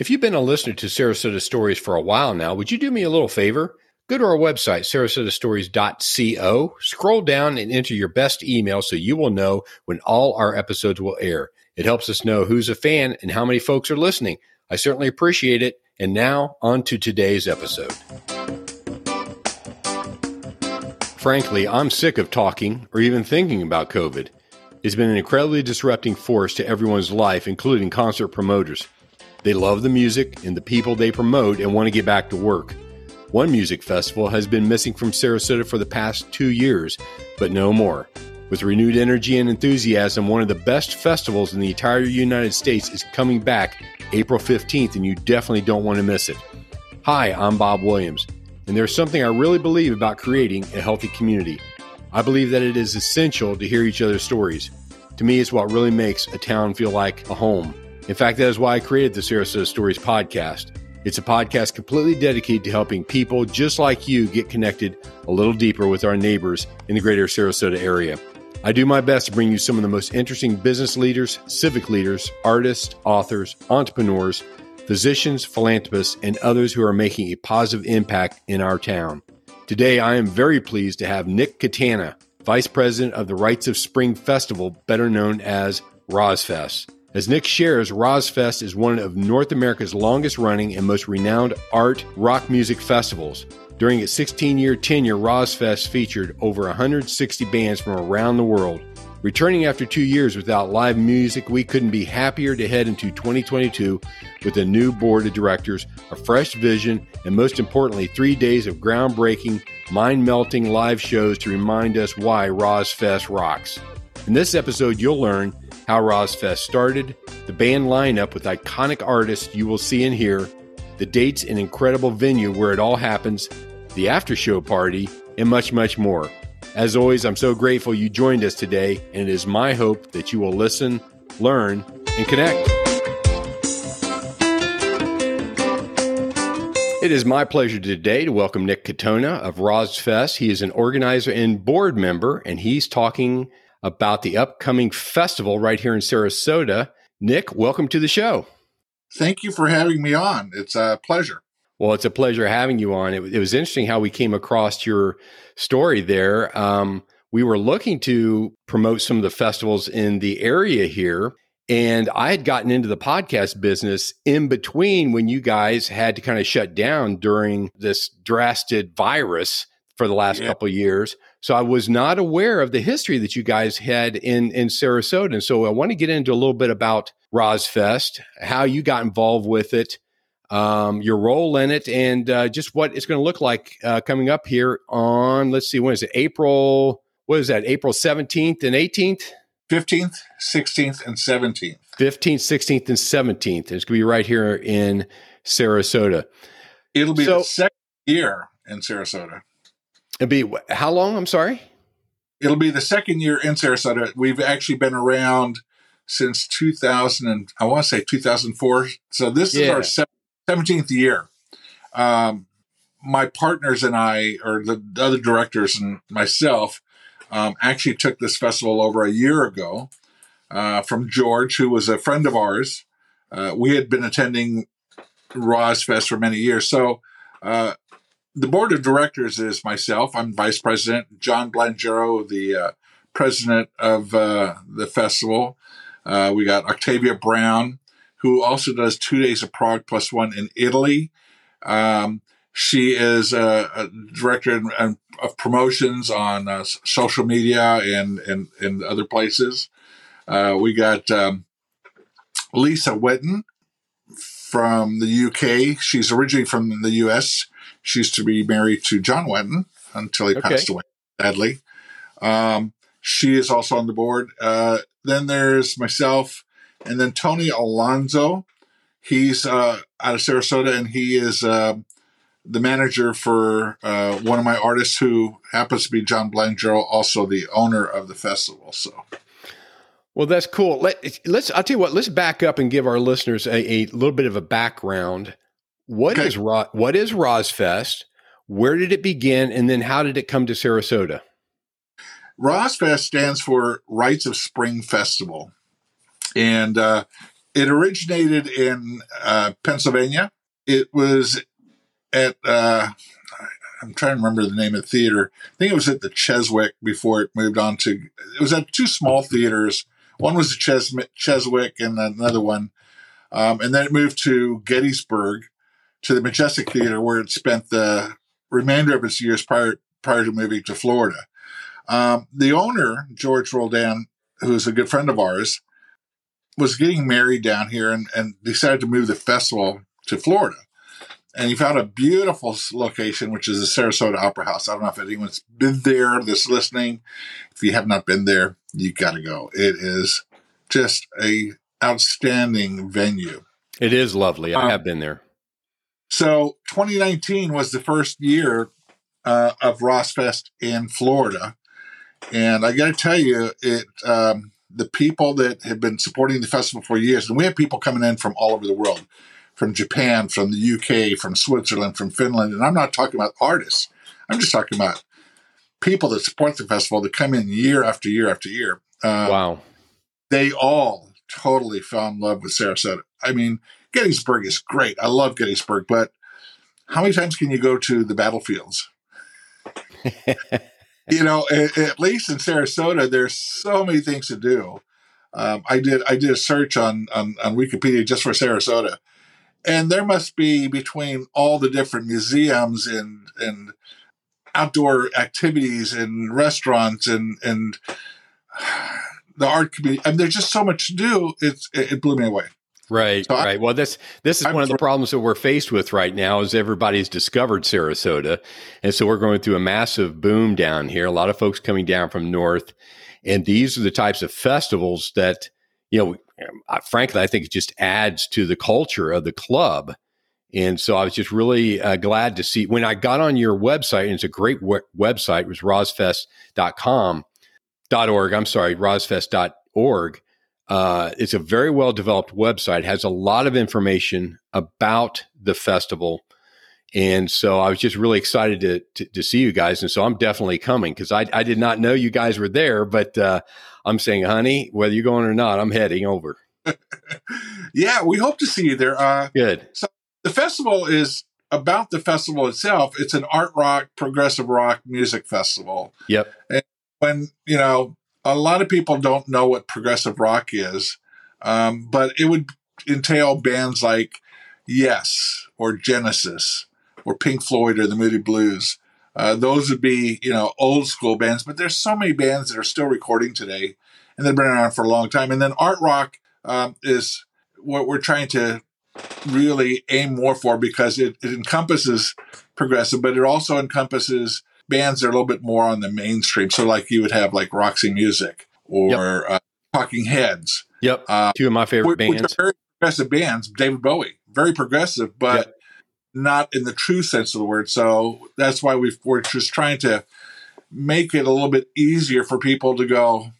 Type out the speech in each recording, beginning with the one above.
If you've been a listener to Sarasota Stories for a while now, would you do me a little favor? Go to our website, sarasotastories.co, scroll down and enter your best email so you will know when all our episodes will air. It helps us know who's a fan and how many folks are listening. I certainly appreciate it. And now, on to today's episode. Frankly, I'm sick of talking or even thinking about COVID. It's been an incredibly disrupting force to everyone's life, including concert promoters. They love the music and the people they promote and want to get back to work. One music festival has been missing from Sarasota for the past two years, but no more. With renewed energy and enthusiasm, one of the best festivals in the entire United States is coming back April 15th, and you definitely don't want to miss it. Hi, I'm Bob Williams, and there's something I really believe about creating a healthy community. I believe that it is essential to hear each other's stories. To me, it's what really makes a town feel like a home. In fact, that is why I created the Sarasota Stories podcast. It's a podcast completely dedicated to helping people just like you get connected a little deeper with our neighbors in the greater Sarasota area. I do my best to bring you some of the most interesting business leaders, civic leaders, artists, authors, entrepreneurs, physicians, philanthropists, and others who are making a positive impact in our town. Today, I am very pleased to have Nick Katana, Vice President of the Rites of Spring Festival, better known as ROSFEST. As Nick shares, ROSFEST is one of North America's longest running and most renowned art rock music festivals. During its 16 year tenure, ROSFEST featured over 160 bands from around the world. Returning after two years without live music, we couldn't be happier to head into 2022 with a new board of directors, a fresh vision, and most importantly, three days of groundbreaking, mind melting live shows to remind us why ROSFEST rocks. In this episode, you'll learn how ROSFEST started, the band lineup with iconic artists you will see and hear, the dates and incredible venue where it all happens, the after show party, and much, much more. As always, I'm so grateful you joined us today, and it is my hope that you will listen, learn, and connect. It is my pleasure today to welcome Nick Katona of ROSFEST. He is an organizer and board member, and he's talking about the upcoming festival right here in Sarasota. Nick, welcome to the show. Thank you for having me on. It's a pleasure. Well, it's a pleasure having you on. It, it was interesting how we came across your story there. Um, we were looking to promote some of the festivals in the area here. And I had gotten into the podcast business in between when you guys had to kind of shut down during this drastic virus for the last yeah. couple years. So I was not aware of the history that you guys had in in Sarasota. And so I want to get into a little bit about ROSFEST, how you got involved with it, um, your role in it, and uh, just what it's going to look like uh, coming up here on. Let's see, when is it? April. What is that? April seventeenth and eighteenth. 15th, 16th, and 17th. 15th, 16th, and 17th. It's going to be right here in Sarasota. It'll be so, the second year in Sarasota. It'll be how long? I'm sorry. It'll be the second year in Sarasota. We've actually been around since 2000 and I want to say 2004. So this yeah. is our 17th year. Um, my partners and I, or the other directors and myself, um, actually took this festival over a year ago uh, from George, who was a friend of ours. Uh, we had been attending ROSFEST for many years. So uh, the board of directors is myself. I'm vice president. John Blangero, the uh, president of uh, the festival. Uh, we got Octavia Brown, who also does two days of Prog plus one in Italy. Um, she is a, a director of promotions on uh, social media and, and, and other places. Uh, we got um, Lisa Wetton from the UK. She's originally from the US. She used to be married to John Wetton until he okay. passed away, sadly. Um, she is also on the board. Uh, then there's myself, and then Tony Alonzo. He's uh, out of Sarasota, and he is uh, the manager for uh, one of my artists who happens to be John Blangero, also the owner of the festival. So. Well, that's cool. Let, us I'll tell you what. Let's back up and give our listeners a, a little bit of a background. What okay. is what is ROSFEST? Where did it begin, and then how did it come to Sarasota? ROSFEST stands for Rites of Spring Festival, and uh, it originated in uh, Pennsylvania. It was at uh, I'm trying to remember the name of the theater. I think it was at the Cheswick before it moved on to. It was at two small theaters. One was the Ches, Cheswick, and another one, um, and then it moved to Gettysburg, to the Majestic Theater, where it spent the remainder of its years prior prior to moving to Florida. Um, the owner, George Roldan, who's a good friend of ours, was getting married down here and, and decided to move the festival to Florida and he found a beautiful location, which is the Sarasota Opera House. I don't know if anyone's been there that's listening. If you have not been there, you got to go. It is just a outstanding venue. It is lovely. I um, have been there. So 2019 was the first year uh, of ROSFEST in Florida, and I got to tell you, it um, the people that have been supporting the festival for years, and we have people coming in from all over the world from Japan, from the UK, from Switzerland, from Finland. And I'm not talking about artists. I'm just talking about people that support the festival that come in year after year after year. Uh, wow. They all totally fell in love with Sarasota. I mean, Gettysburg is great. I love Gettysburg, but how many times can you go to the battlefields? you know, at, at, least in Sarasota, there's so many things to do. Um, I did I did a search on, on on Wikipedia just for Sarasota, and there must be between all the different museums and and outdoor activities and restaurants and and the art community. I mean, there's just so much to do. It's it blew me away. Right, so right. I, well, this this is I'm one of the problems that we're faced with right now. Is everybody's discovered Sarasota, and so we're going through a massive boom down here. A lot of folks coming down from north, and these are the types of festivals that you know frankly, I think it just adds to the culture of the club. And so I was just really uh, glad to see when I got on your website, and it's a great we- website, it was rosfest.com, .org, I'm sorry, rosfest.org. Uh, it's a very well developed website, has a lot of information about the festival. And so I was just really excited to, to, to see you guys. And so I'm definitely coming because I, I did not know you guys were there, but uh, I'm saying, honey, whether you're going or not, I'm heading over. yeah, we hope to see you there. Uh, Good. So the festival is about the festival itself. It's an art rock, progressive rock music festival. Yep. And when, you know, a lot of people don't know what progressive rock is, um, but it would entail bands like Yes or Genesis or Pink Floyd or the Moody Blues. Uh, those would be, you know, old school bands, but there's so many bands that are still recording today and they've been around for a long time. And then art rock um, is what we're trying to really aim more for because it, it encompasses progressive, but it also encompasses bands that are a little bit more on the mainstream. So, like you would have like Roxy Music or yep. uh, Talking Heads. Yep, uh, two of my favorite bands. very progressive bands. David Bowie, very progressive, but yep. not in the true sense of the word. So that's why we are just trying to make it a little bit easier for people to go.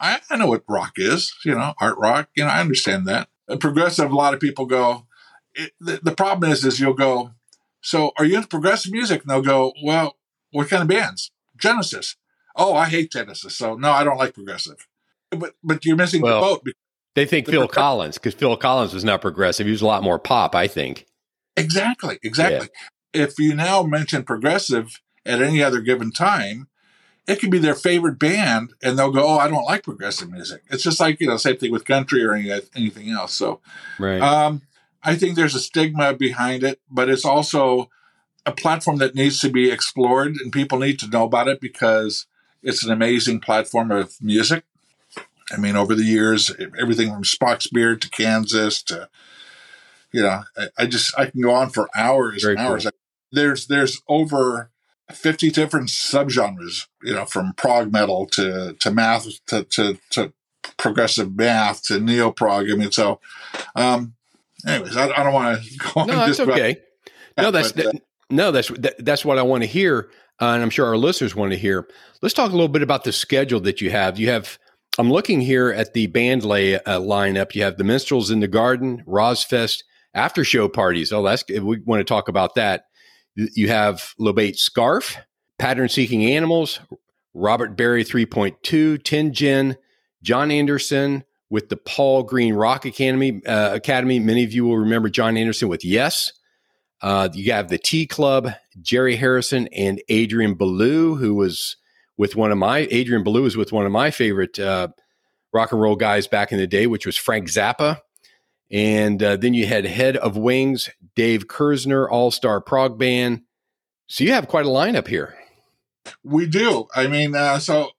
I, I know what rock is, you know, art rock. You know, I understand that. And progressive, a lot of people go. It, the, the problem is, is you'll go. So are you into progressive music? And they'll go, well, what kind of bands? Genesis. Oh, I hate Genesis. So no, I don't like progressive. But but you're missing well, the boat. They think the Phil Collins because Phil Collins was not progressive. He was a lot more pop, I think. Exactly, exactly. Yeah. If you now mention progressive at any other given time, it could be their favorite band, and they'll go, "Oh, I don't like progressive music." It's just like you know, same thing with country or any, anything else. So, right. Um, I think there's a stigma behind it, but it's also a platform that needs to be explored, and people need to know about it because it's an amazing platform of music. I mean, over the years, everything from Spock's Beard to Kansas to, you know, I, I just I can go on for hours Very and hours. Cool. There's there's over 50 different subgenres, you know, from prog metal to, to math, to, to, to progressive math to neo prog. I mean, so, um, anyways, I, I don't want to go on. No, that's okay. That, no, that's, but, uh, no, that's, that, that's what I want to hear. Uh, and I'm sure our listeners want to hear. Let's talk a little bit about the schedule that you have. You have, I'm looking here at the band lay uh, lineup. You have the Minstrels in the Garden, ROSFEST, after show parties. Oh, that's we want to talk about that. You have Lobate Scarp, Pattern Seeking Animals, Robert Berry 3.2, Tin Gin, Jon Anderson with the Paul Green Rock Academy. Uh, Academy. Many of you will remember Jon Anderson with Yes. Uh, you have the Tea Club, Jerry Harrison and Adrian Belew, who was with one of my Adrian Belew was with one of my favorite uh, rock and roll guys back in the day, which was Frank Zappa. And uh, then you had Head with Wings, Dave Kerzner, All Star Prog Band. So you have quite a lineup here. We do. I mean, uh, so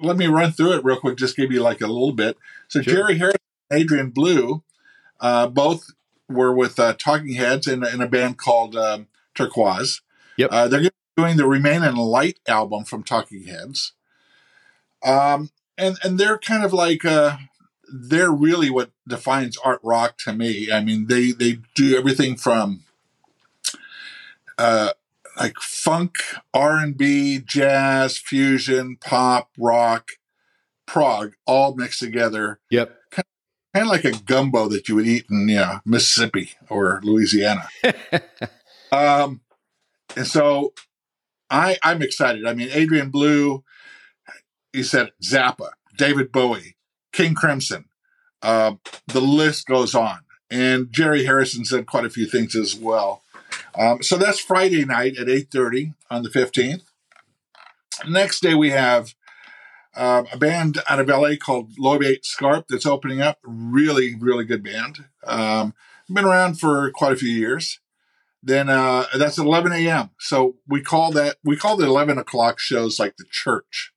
let me run through it real quick, just give you like a little bit. So sure. Jerry Harrison, Adrian Belew, uh, both were with uh, Talking Heads in, in, a band called um, Turkuaz. Yep. Uh, they're doing the Remain in Light album from Talking Heads. Um, and, and they're kind of like, uh, they're really what defines art rock to me. I mean, they they do everything from uh, like funk, R and B, jazz, fusion, pop, rock, prog, all mixed together. Yep. Kind of, like a gumbo that you would eat in yeah, Mississippi or Louisiana. um, and so I I'm excited. I mean, Adrian Belew, he said Zappa, David Bowie, King Crimson. Uh, the list goes on. And Jerry Harrison said quite a few things as well. Um, so that's Friday night at 8.30 on the 15th. Next day we have uh, a band out of LA called Lobate Scarp that's opening up. Really, really good band. Um, been around for quite a few years. Then uh, that's at 11 a.m. So we call that we call the 11 o'clock shows like the church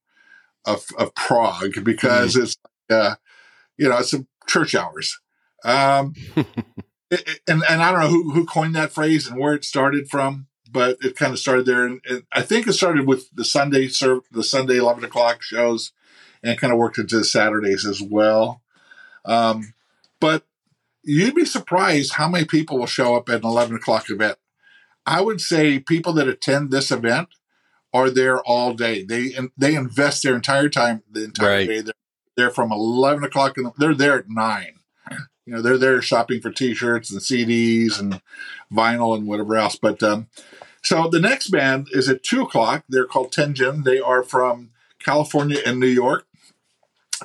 of of prog because mm-hmm. it's uh, you know it's a church hours. Um, it, it, and and I don't know who who coined that phrase and where it started from, but it kind of started there. And, and I think it started with the Sunday serve the Sunday eleven o'clock shows, and kind of worked into Saturdays as well. Um, but you'd be surprised how many people will show up at an eleven o'clock event. I would say people that attend this event are there all day. They they invest their entire time, the entire right. day. They're there from 11 o'clock. In the, they're there at 9. You know, they're there shopping for T-shirts and CDs and vinyl and whatever else. But um, so the next band is at 2 o'clock. They're called Tin Gin. They are from California and New York.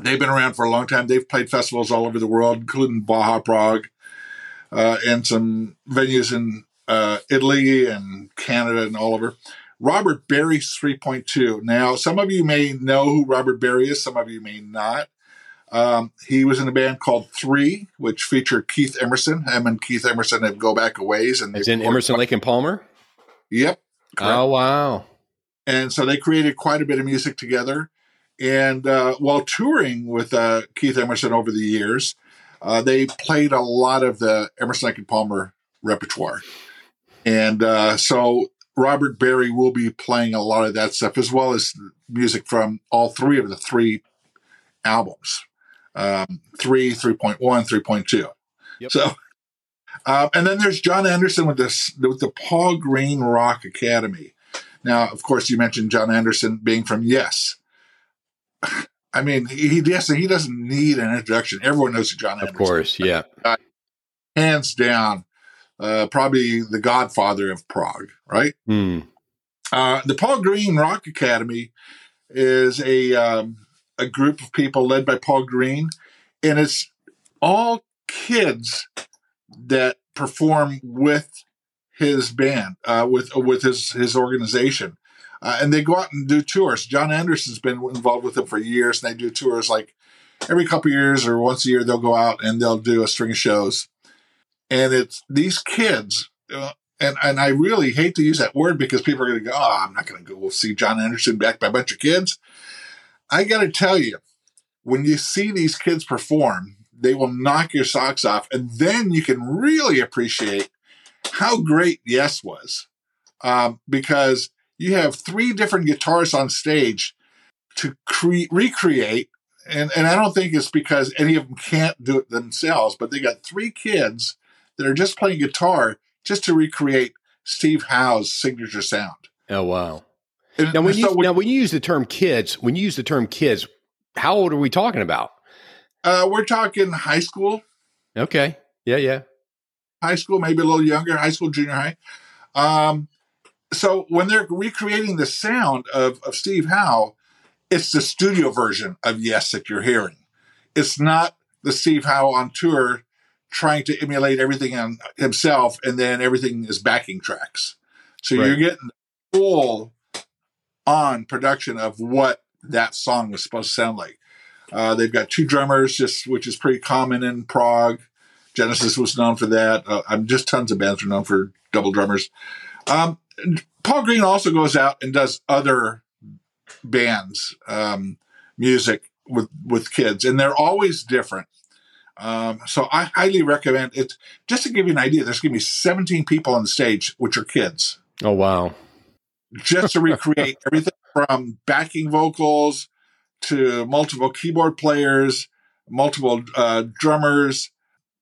They've been around for a long time. They've played festivals all over the world, including Baja Prog uh, and some venues in uh, Italy and Canada and all over. Robert Berry's 3.2. Now, some of you may know who Robert Berry is, some of you may not. Um, he was in a band called Three, which featured Keith Emerson. Him and Keith Emerson have go back a ways. And it's in Emerson, Lake and Palmer? Yep. Correct. Oh, wow. And so they created quite a bit of music together. And uh, while touring with uh, Keith Emerson over the years, uh, they played a lot of the Emerson, Lake and Palmer repertoire. And uh, so Robert Berry will be playing a lot of that stuff, as well as music from all three of the three albums um, 3, 3.1, 3.2. Yep. So, um, and then there's Jon Anderson with this with the Paul Green Rock Academy. Now, of course, you mentioned Jon Anderson being from Yes. I mean, he, yes, he doesn't need an introduction. Everyone knows who Jon Anderson. Of course, yeah. Uh, hands down, uh, probably the godfather of prog, right? Hmm. Uh, the Paul Green Rock Academy is a um, a group of people led by Paul Green, and it's all kids that perform with his band, uh, with with his his organization, uh, and they go out and do tours. Jon Anderson's been involved with them for years, and they do tours like every couple years or once a year. They'll go out and they'll do a string of shows, and it's these kids. Uh, and and I really hate to use that word because people are going to go, oh, I'm not going to go see Jon Anderson backed by a bunch of kids. I got to tell you, when you see these kids perform, they will knock your socks off, and then you can really appreciate how great Yes was, um, because you have three different guitarists on stage to cre- recreate. And, and I don't think it's because any of them can't do it themselves, but they got three kids that are just playing guitar just to recreate Steve Howe's signature sound. Oh wow! And, now, when so you when, now when you use the term kids, when you use the term kids, how old are we talking about? Uh, we're talking high school. Okay. Yeah, yeah. High school, maybe a little younger, high school, junior high. Um, so when they're recreating the sound of, of Steve Howe, it's the studio version of Yes that you're hearing. It's not the Steve Howe on tour trying to emulate everything on himself and then everything is backing tracks. So right. you're getting full on production of what that song was supposed to sound like. Uh, they've got two drummers, just which is pretty common in prog. Genesis was known for that. Uh, I'm just tons of bands are known for double drummers. Um, Paul Green also goes out and does other bands um, music with with kids, and they're always different. Um, so I highly recommend it. Just to give you an idea, there's going to be 17 people on the stage, which are kids. Oh wow! Just to recreate everything from backing vocals to multiple keyboard players, multiple uh, drummers,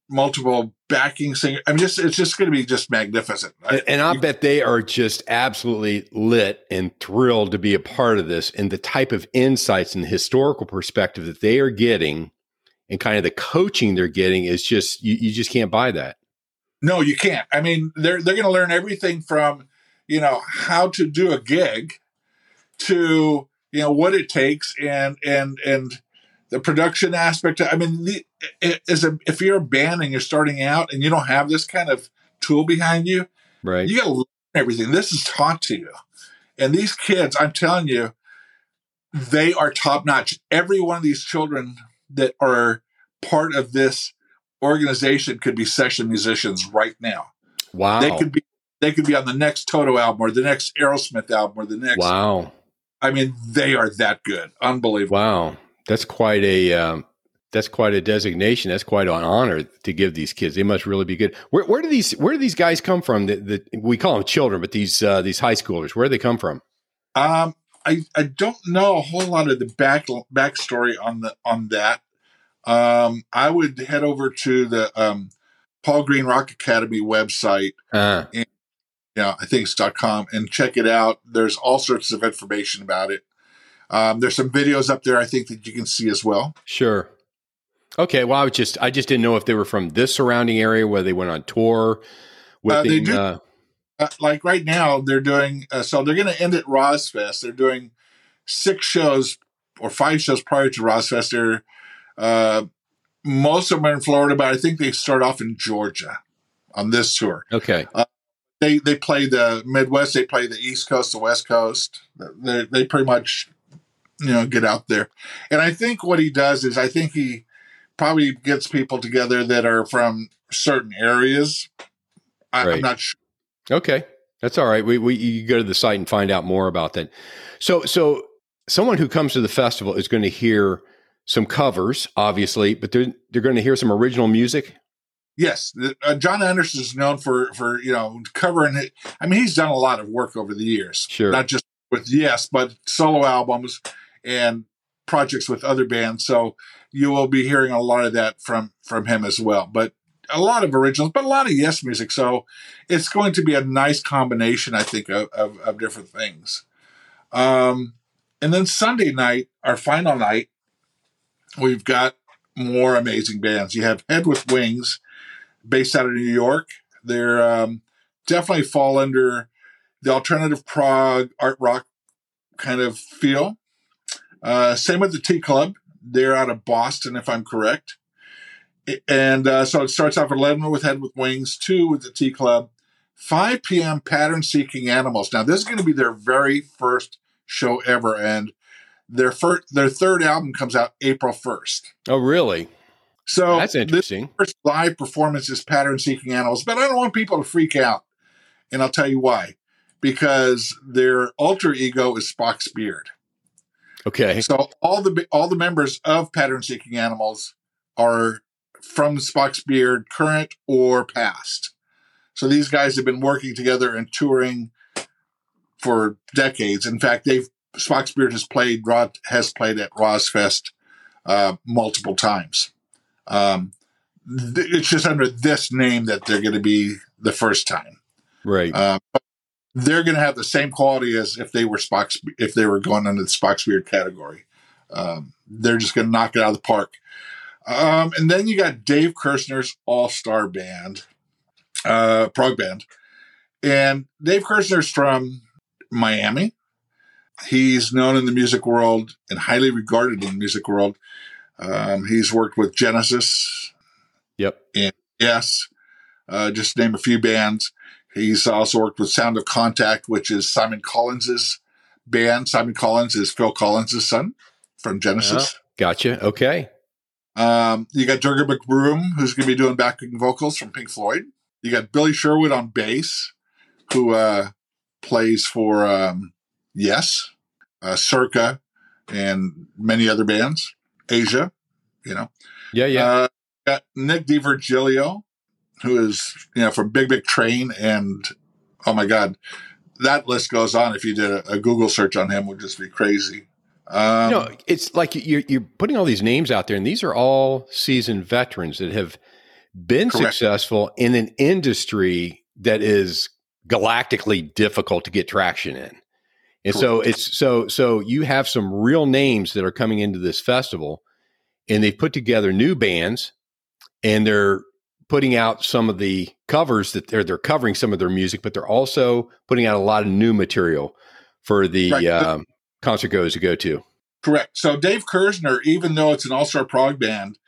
multiple backing singers. I mean, just it's just going to be just magnificent. And, and I bet they are just absolutely lit and thrilled to be a part of this, and the type of insights and historical perspective that they are getting, and kind of the coaching they're getting is just you, you just can't buy that. No, you can't. I mean, they're they're going to learn everything from you know how to do a gig to you know what it takes and and and the production aspect. I mean, the, as a, if you're a band and you're starting out and you don't have this kind of tool behind you, right? You got to learn everything. This is taught to you, and these kids, I'm telling you, they are top notch. Every one of these children that are part of this organization could be session musicians right now. Wow, they could be. They could be on the next Toto album or the next Aerosmith album or the next. Wow. I mean, they are that good. Unbelievable. Wow. That's quite a um, that's quite a designation. That's quite an honor to give these kids. They must really be good. Where, where do these where do these guys come from? That, we call them children, but these uh, these high schoolers. Where do they come from? Um, I I don't know a whole lot of the back backstory on the on that. Um, I would head over to the um, Paul Green Rock Academy website. Uh. Yeah, I think it's .com and check it out. There's all sorts of information about it. Um, there's some videos up there I think that you can see as well. Sure. Okay. Well, I was just I just didn't know if they were from this surrounding area where they went on tour. With uh, they do. Uh, uh, like right now, they're doing uh, so. They're going to end at ROSFEST. They're doing six shows or five shows prior to ROSFEST. They're uh, most of them are in Florida, but I think they start off in Georgia on this tour. Okay. They they play the Midwest. They play the East Coast, the West Coast. They they pretty much you know get out there. And i think what he does is i think he probably gets people together that are from certain areas. I, am not sure. Okay. That's all right. We, we you go to the site and find out more about that. So so someone who comes to the festival is going to hear some covers obviously but they're they're going to hear some original music yes uh, jon anderson is known for for you know covering it i mean he's done a lot of work over the years sure not just with yes but solo albums and projects with other bands. So you will be hearing a lot of that from from him as well. But a lot of originals, but a lot of yes music. So it's going to be a nice combination, I think, of, of, of different things. Um, and then Sunday night, our final night, we've got more amazing bands. You have Head with Wings, based out of New York. They're um, definitely fall under the alternative prog art rock kind of feel. Uh, same with the Tea Club. They're out of Boston, if I'm correct. And uh, so it starts off at 11 with Head with Wings, 2 with the Tea Club, 5 p.m. Pattern Seeking Animals. Now, this is going to be their very first show ever, and their first, their third album comes out April 1st. Oh, really? So that's interesting. first live performance is Pattern Seeking Animals, but I don't want people to freak out, and I'll tell you why. Because their alter ego is Spock's beard. Okay. So all the all the members of Pattern Seeking Animals are from Spock's Beard, current or past. So these guys have been working together and touring for decades. In fact, they've Spock's Beard has played has played at ROSFEST uh, multiple times. Um, th- it's just under this name that they're going to be the first time, right? Uh, they're going to have the same quality as if they were Spock's if they were going under the Spock's Beard category. Um, they're just going to knock it out of the park. Um, and then you got Dave Kerzner's All Star Band, uh, prog band, and Dave Kerzner's from Miami. He's known in the music world and highly regarded in the music world. Um, he's worked with Genesis. Yep. And Yes, uh, just name a few bands. He's also worked with Sound of Contact, which is Simon Collins's band. Simon Collins is Phil Collins' son from Genesis. Uh, gotcha. Okay. Um, you got Durga McBroom, who's going to be doing backing vocals from Pink Floyd. You got Billy Sherwood on bass, who uh, plays for um, Yes, uh, Circa, and many other bands. Asia, you know. Yeah, yeah. Uh, got Nick D'Virgilio, who is you know from Big Big Train, and oh my God, that list goes on. If you did a, a Google search on him, would just be crazy. Um, you know, it's like you're you're putting all these names out there, and these are all seasoned veterans that have been correct. successful in an industry that is galactically difficult to get traction in. And correct. so it's so so you have some real names that are coming into this festival, and they've put together new bands, and they're putting out some of the covers that they're they're covering some of their music, but they're also putting out a lot of new material for the. Right. Um, concert goes to go to. Correct. So Dave Kerzner, even though it's an all-star prog band,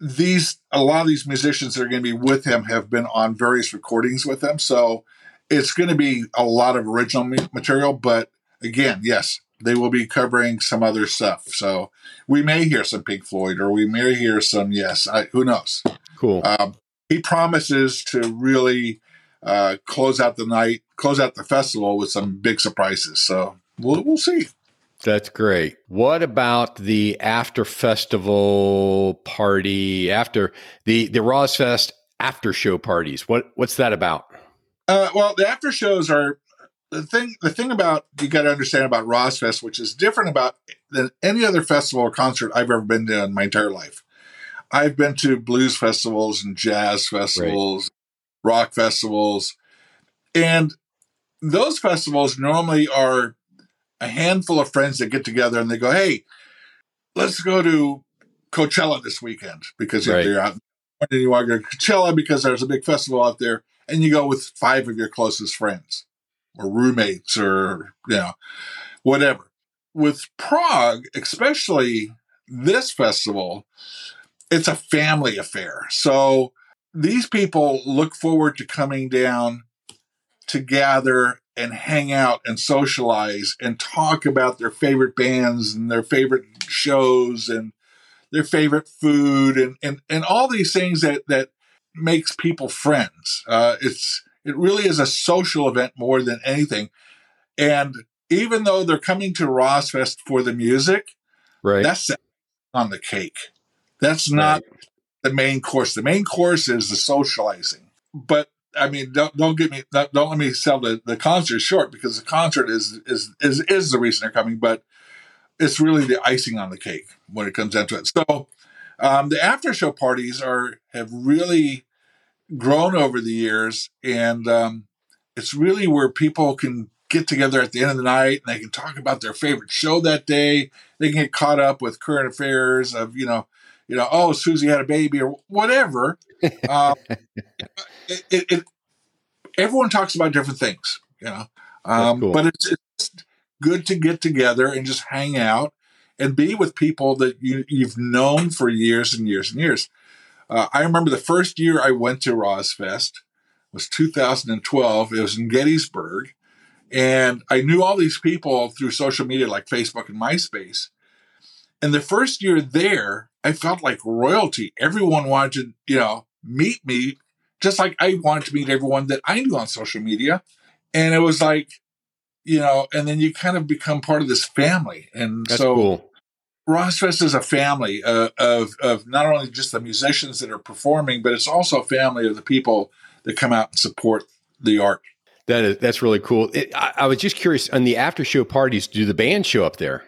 these a lot of these musicians that are going to be with him have been on various recordings with him. So it's going to be a lot of original material. But again, yes, they will be covering some other stuff. So we may hear some Pink Floyd or we may hear some Yes. I, who knows? Cool. Um, he promises to really uh, close out the night, close out the festival with some big surprises. So we'll, we'll see. That's great. What about the after festival party after the the ROSFEST after show parties? What what's that about? Uh, well, the after shows are the thing. The thing about you got to understand about ROSFEST, which is different about than any other festival or concert I've ever been to in my entire life. I've been to blues festivals and jazz festivals, right. rock festivals, and those festivals normally are a handful of friends that get together and they go, "Hey, let's go to Coachella this weekend because right. you're out and you want to go to Coachella because there's a big festival out there, and you go with five of your closest friends or roommates or you know whatever." With prog especially this festival, it's a family affair. So these people look forward to coming down to gather and hang out and socialize and talk about their favorite bands and their favorite shows and their favorite food and, and, and all these things that, that makes people friends. Uh, it's, it really is a social event more than anything. And even though they're coming to ROSFEST for the music, right. that's on the cake. That's not right. the main course. The main course is the socializing. But I mean, don't don't get me don't, let me sell the, the concert short because the concert is is is is the reason they're coming, but it's really the icing on the cake when it comes down to it. So um, the after show parties are have really grown over the years, and um, it's really where people can get together at the end of the night and they can talk about their favorite show that day. They can get caught up with current affairs of you know you know, oh, Susie had a baby or whatever. Um, it, it, everyone talks about different things, you know. Um, cool. But it's, it's good to get together and just hang out and be with people that you, you've known for years and years and years. Uh, I remember the first year I went to ROSFEST was 2012. It was in Gettysburg. And I knew all these people through social media like Facebook and MySpace. And the first year there, I felt like royalty. Everyone wanted to, you know, meet me just like I wanted to meet everyone that I knew on social media. And it was like, you know, and then you kind of become part of this family. And That's so cool. ROSFEST is a family uh, of, of not only just the musicians that are performing, but it's also a family of the people that come out and support the art. That is that's really cool. It, I, I, was just curious on the after show parties. Do the band show up there?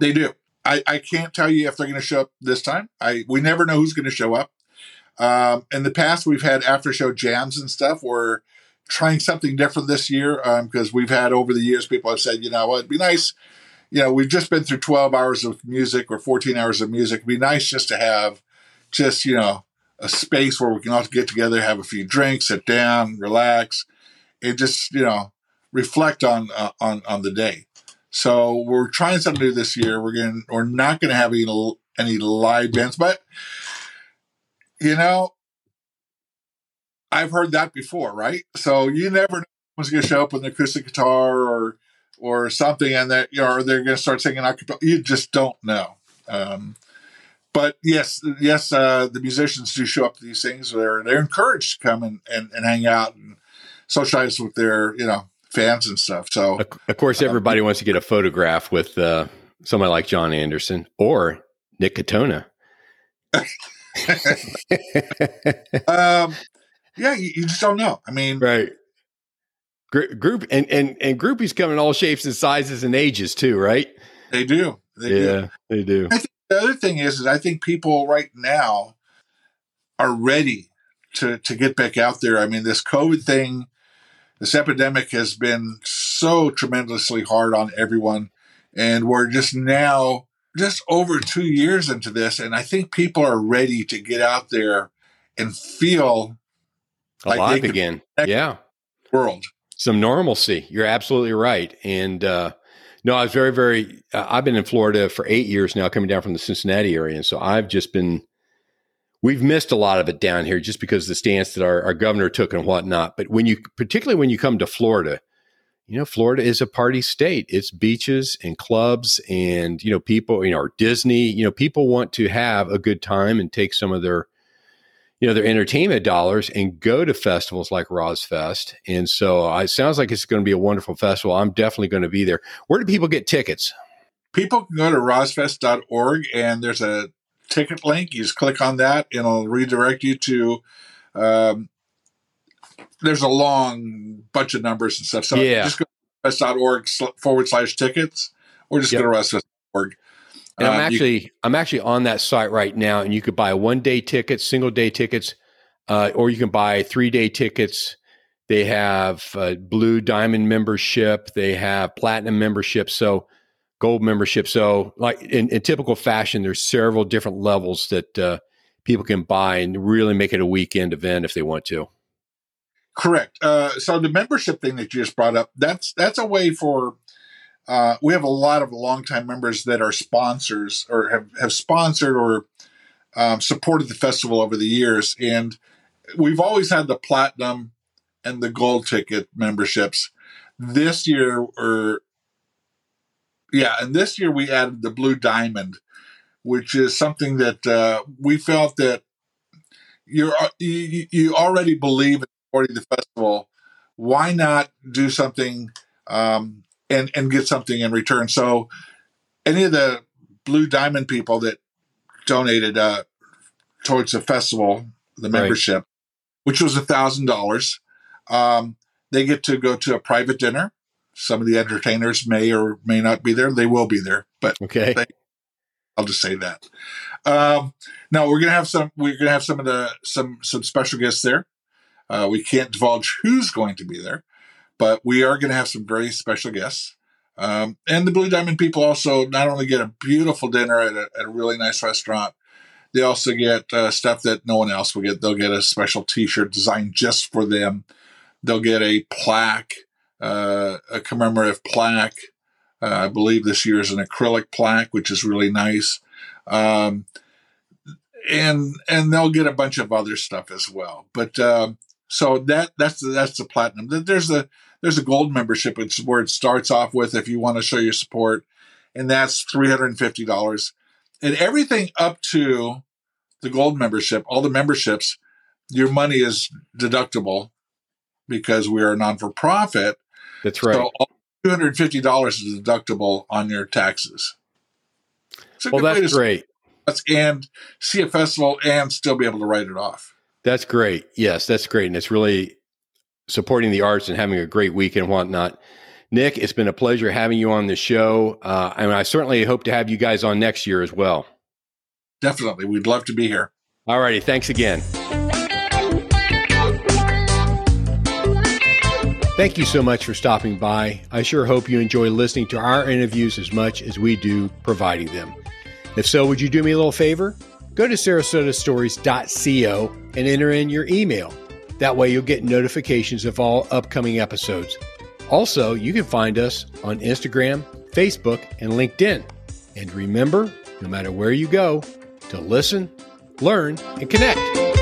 They do. I, I can't tell you if they're going to show up this time. I we never know who's going to show up. Um, in the past, we've had after show jams and stuff. We're trying something different this year because um, we've had over the years people have said, you know, well, it'd be nice you know, we've just been through 12 hours of music or 14 hours of music. It'd be nice just to have just, you know, a space where we can all get together, have a few drinks, sit down, relax, and just, you know, reflect on, uh, on, on the day. So we're trying something new this year. We're going we're not going to have any, any live bands, but you know, I've heard that before, right? So you never know who's going to show up with an acoustic guitar or or something, and that you know, or they're going to start singing acapella. You just don't know. Um, but yes, yes, uh, the musicians do show up to these things. They're they're encouraged to come and, and, and hang out and socialize with their you know fans and stuff. So of course, uh, everybody um, wants to get a photograph with uh, somebody like Jon Anderson or Nick Katona. um, yeah, you, you, just don't know. I mean, right group and, and and groupies come in all shapes and sizes and ages too, right? They do. They yeah, do. they do. I think the other thing is, is I think people right now are ready to to get back out there. I mean, this COVID thing, this epidemic has been so tremendously hard on everyone, and we're just now just over two years into this, and I think people are ready to get out there and feel alive like again. Yeah, world some normalcy. You're absolutely right. And uh, no, I was very, very. Uh, I've been in Florida for eight years now, coming down from the Cincinnati area, and so I've just been. We've missed a lot of it down here just because the stance that our, our governor took and whatnot. But when you, particularly when you come to Florida, you know, Florida is a party state. It's beaches and clubs and, you know, people, you know, or Disney, you know, people want to have a good time and take some of their you know their entertainment dollars and go to festivals like ROSFEST. And so uh, it sounds like it's going to be a wonderful festival. I'm definitely going to be there. Where do people get tickets? People can go to rosfest.org and there's a ticket link. You just click on that and it'll redirect you to. Um, there's a long bunch of numbers and stuff. So yeah. just go to forward slash tickets or just yep. go to rosfest.org. And I'm uh, actually you, I'm actually on that site right now, and you could buy one day tickets, single day tickets, uh, or you can buy three day tickets. They have uh, blue diamond membership. They have platinum membership. So gold membership. So like in, in typical fashion, there's several different levels that uh, people can buy and really make it a weekend event if they want to. Correct. Uh, so the membership thing that you just brought up, that's that's a way for uh, we have a lot of longtime members that are sponsors or have, have sponsored or um, supported the festival over the years. And we've always had the platinum and the gold ticket memberships. This year, or yeah, and this year we added the blue diamond, which is something that uh, we felt that you're you, you already believe in supporting the festival. Why not do something um, and and get something in return. So any of the Blue Diamond people that donated uh, towards the festival, the membership, right. which was a thousand dollars, um, they get to go to a private dinner. Some of the entertainers may or may not be there. They will be there, but okay. They, I'll just say that. Um, now we're gonna have some. We're gonna have some of the some some special guests there. Uh, we can't divulge who's going to be there, but we are going to have some very special guests. Um, and the Blue Diamond people also not only get a beautiful dinner at a, at a really nice restaurant, they also get uh, stuff that no one else will get. They'll get a special T-shirt designed just for them they'll get a plaque, uh, a commemorative plaque. Uh, I believe this year is an acrylic plaque, which is really nice. Um, and and they'll get a bunch of other stuff as well. But um, so that that's the, that's the platinum. There's a there's a gold membership. It's where it starts off with if you want to show your support, and that's three hundred and fifty dollars. And everything up to the gold membership, all the memberships, your money is deductible because we are a non for profit. That's right. So two hundred and fifty dollars is deductible on your taxes. Well, that's great. And see a festival and still be able to write it off. That's great. Yes, that's great. And it's really supporting the arts and having a great week and whatnot. Nick, it's been a pleasure having you on the show. Uh, and I certainly hope to have you guys on next year as well. Definitely. We'd love to be here. All righty. Thanks again. Thank you so much for stopping by. I sure hope you enjoy listening to our interviews as much as we do providing them. If so, would you do me a little favor? Go to sarasotastories.co and enter in your email. That way, you'll get notifications of all upcoming episodes. Also, you can find us on Instagram, Facebook, and LinkedIn. And remember, no matter where you go, to listen, learn, and connect.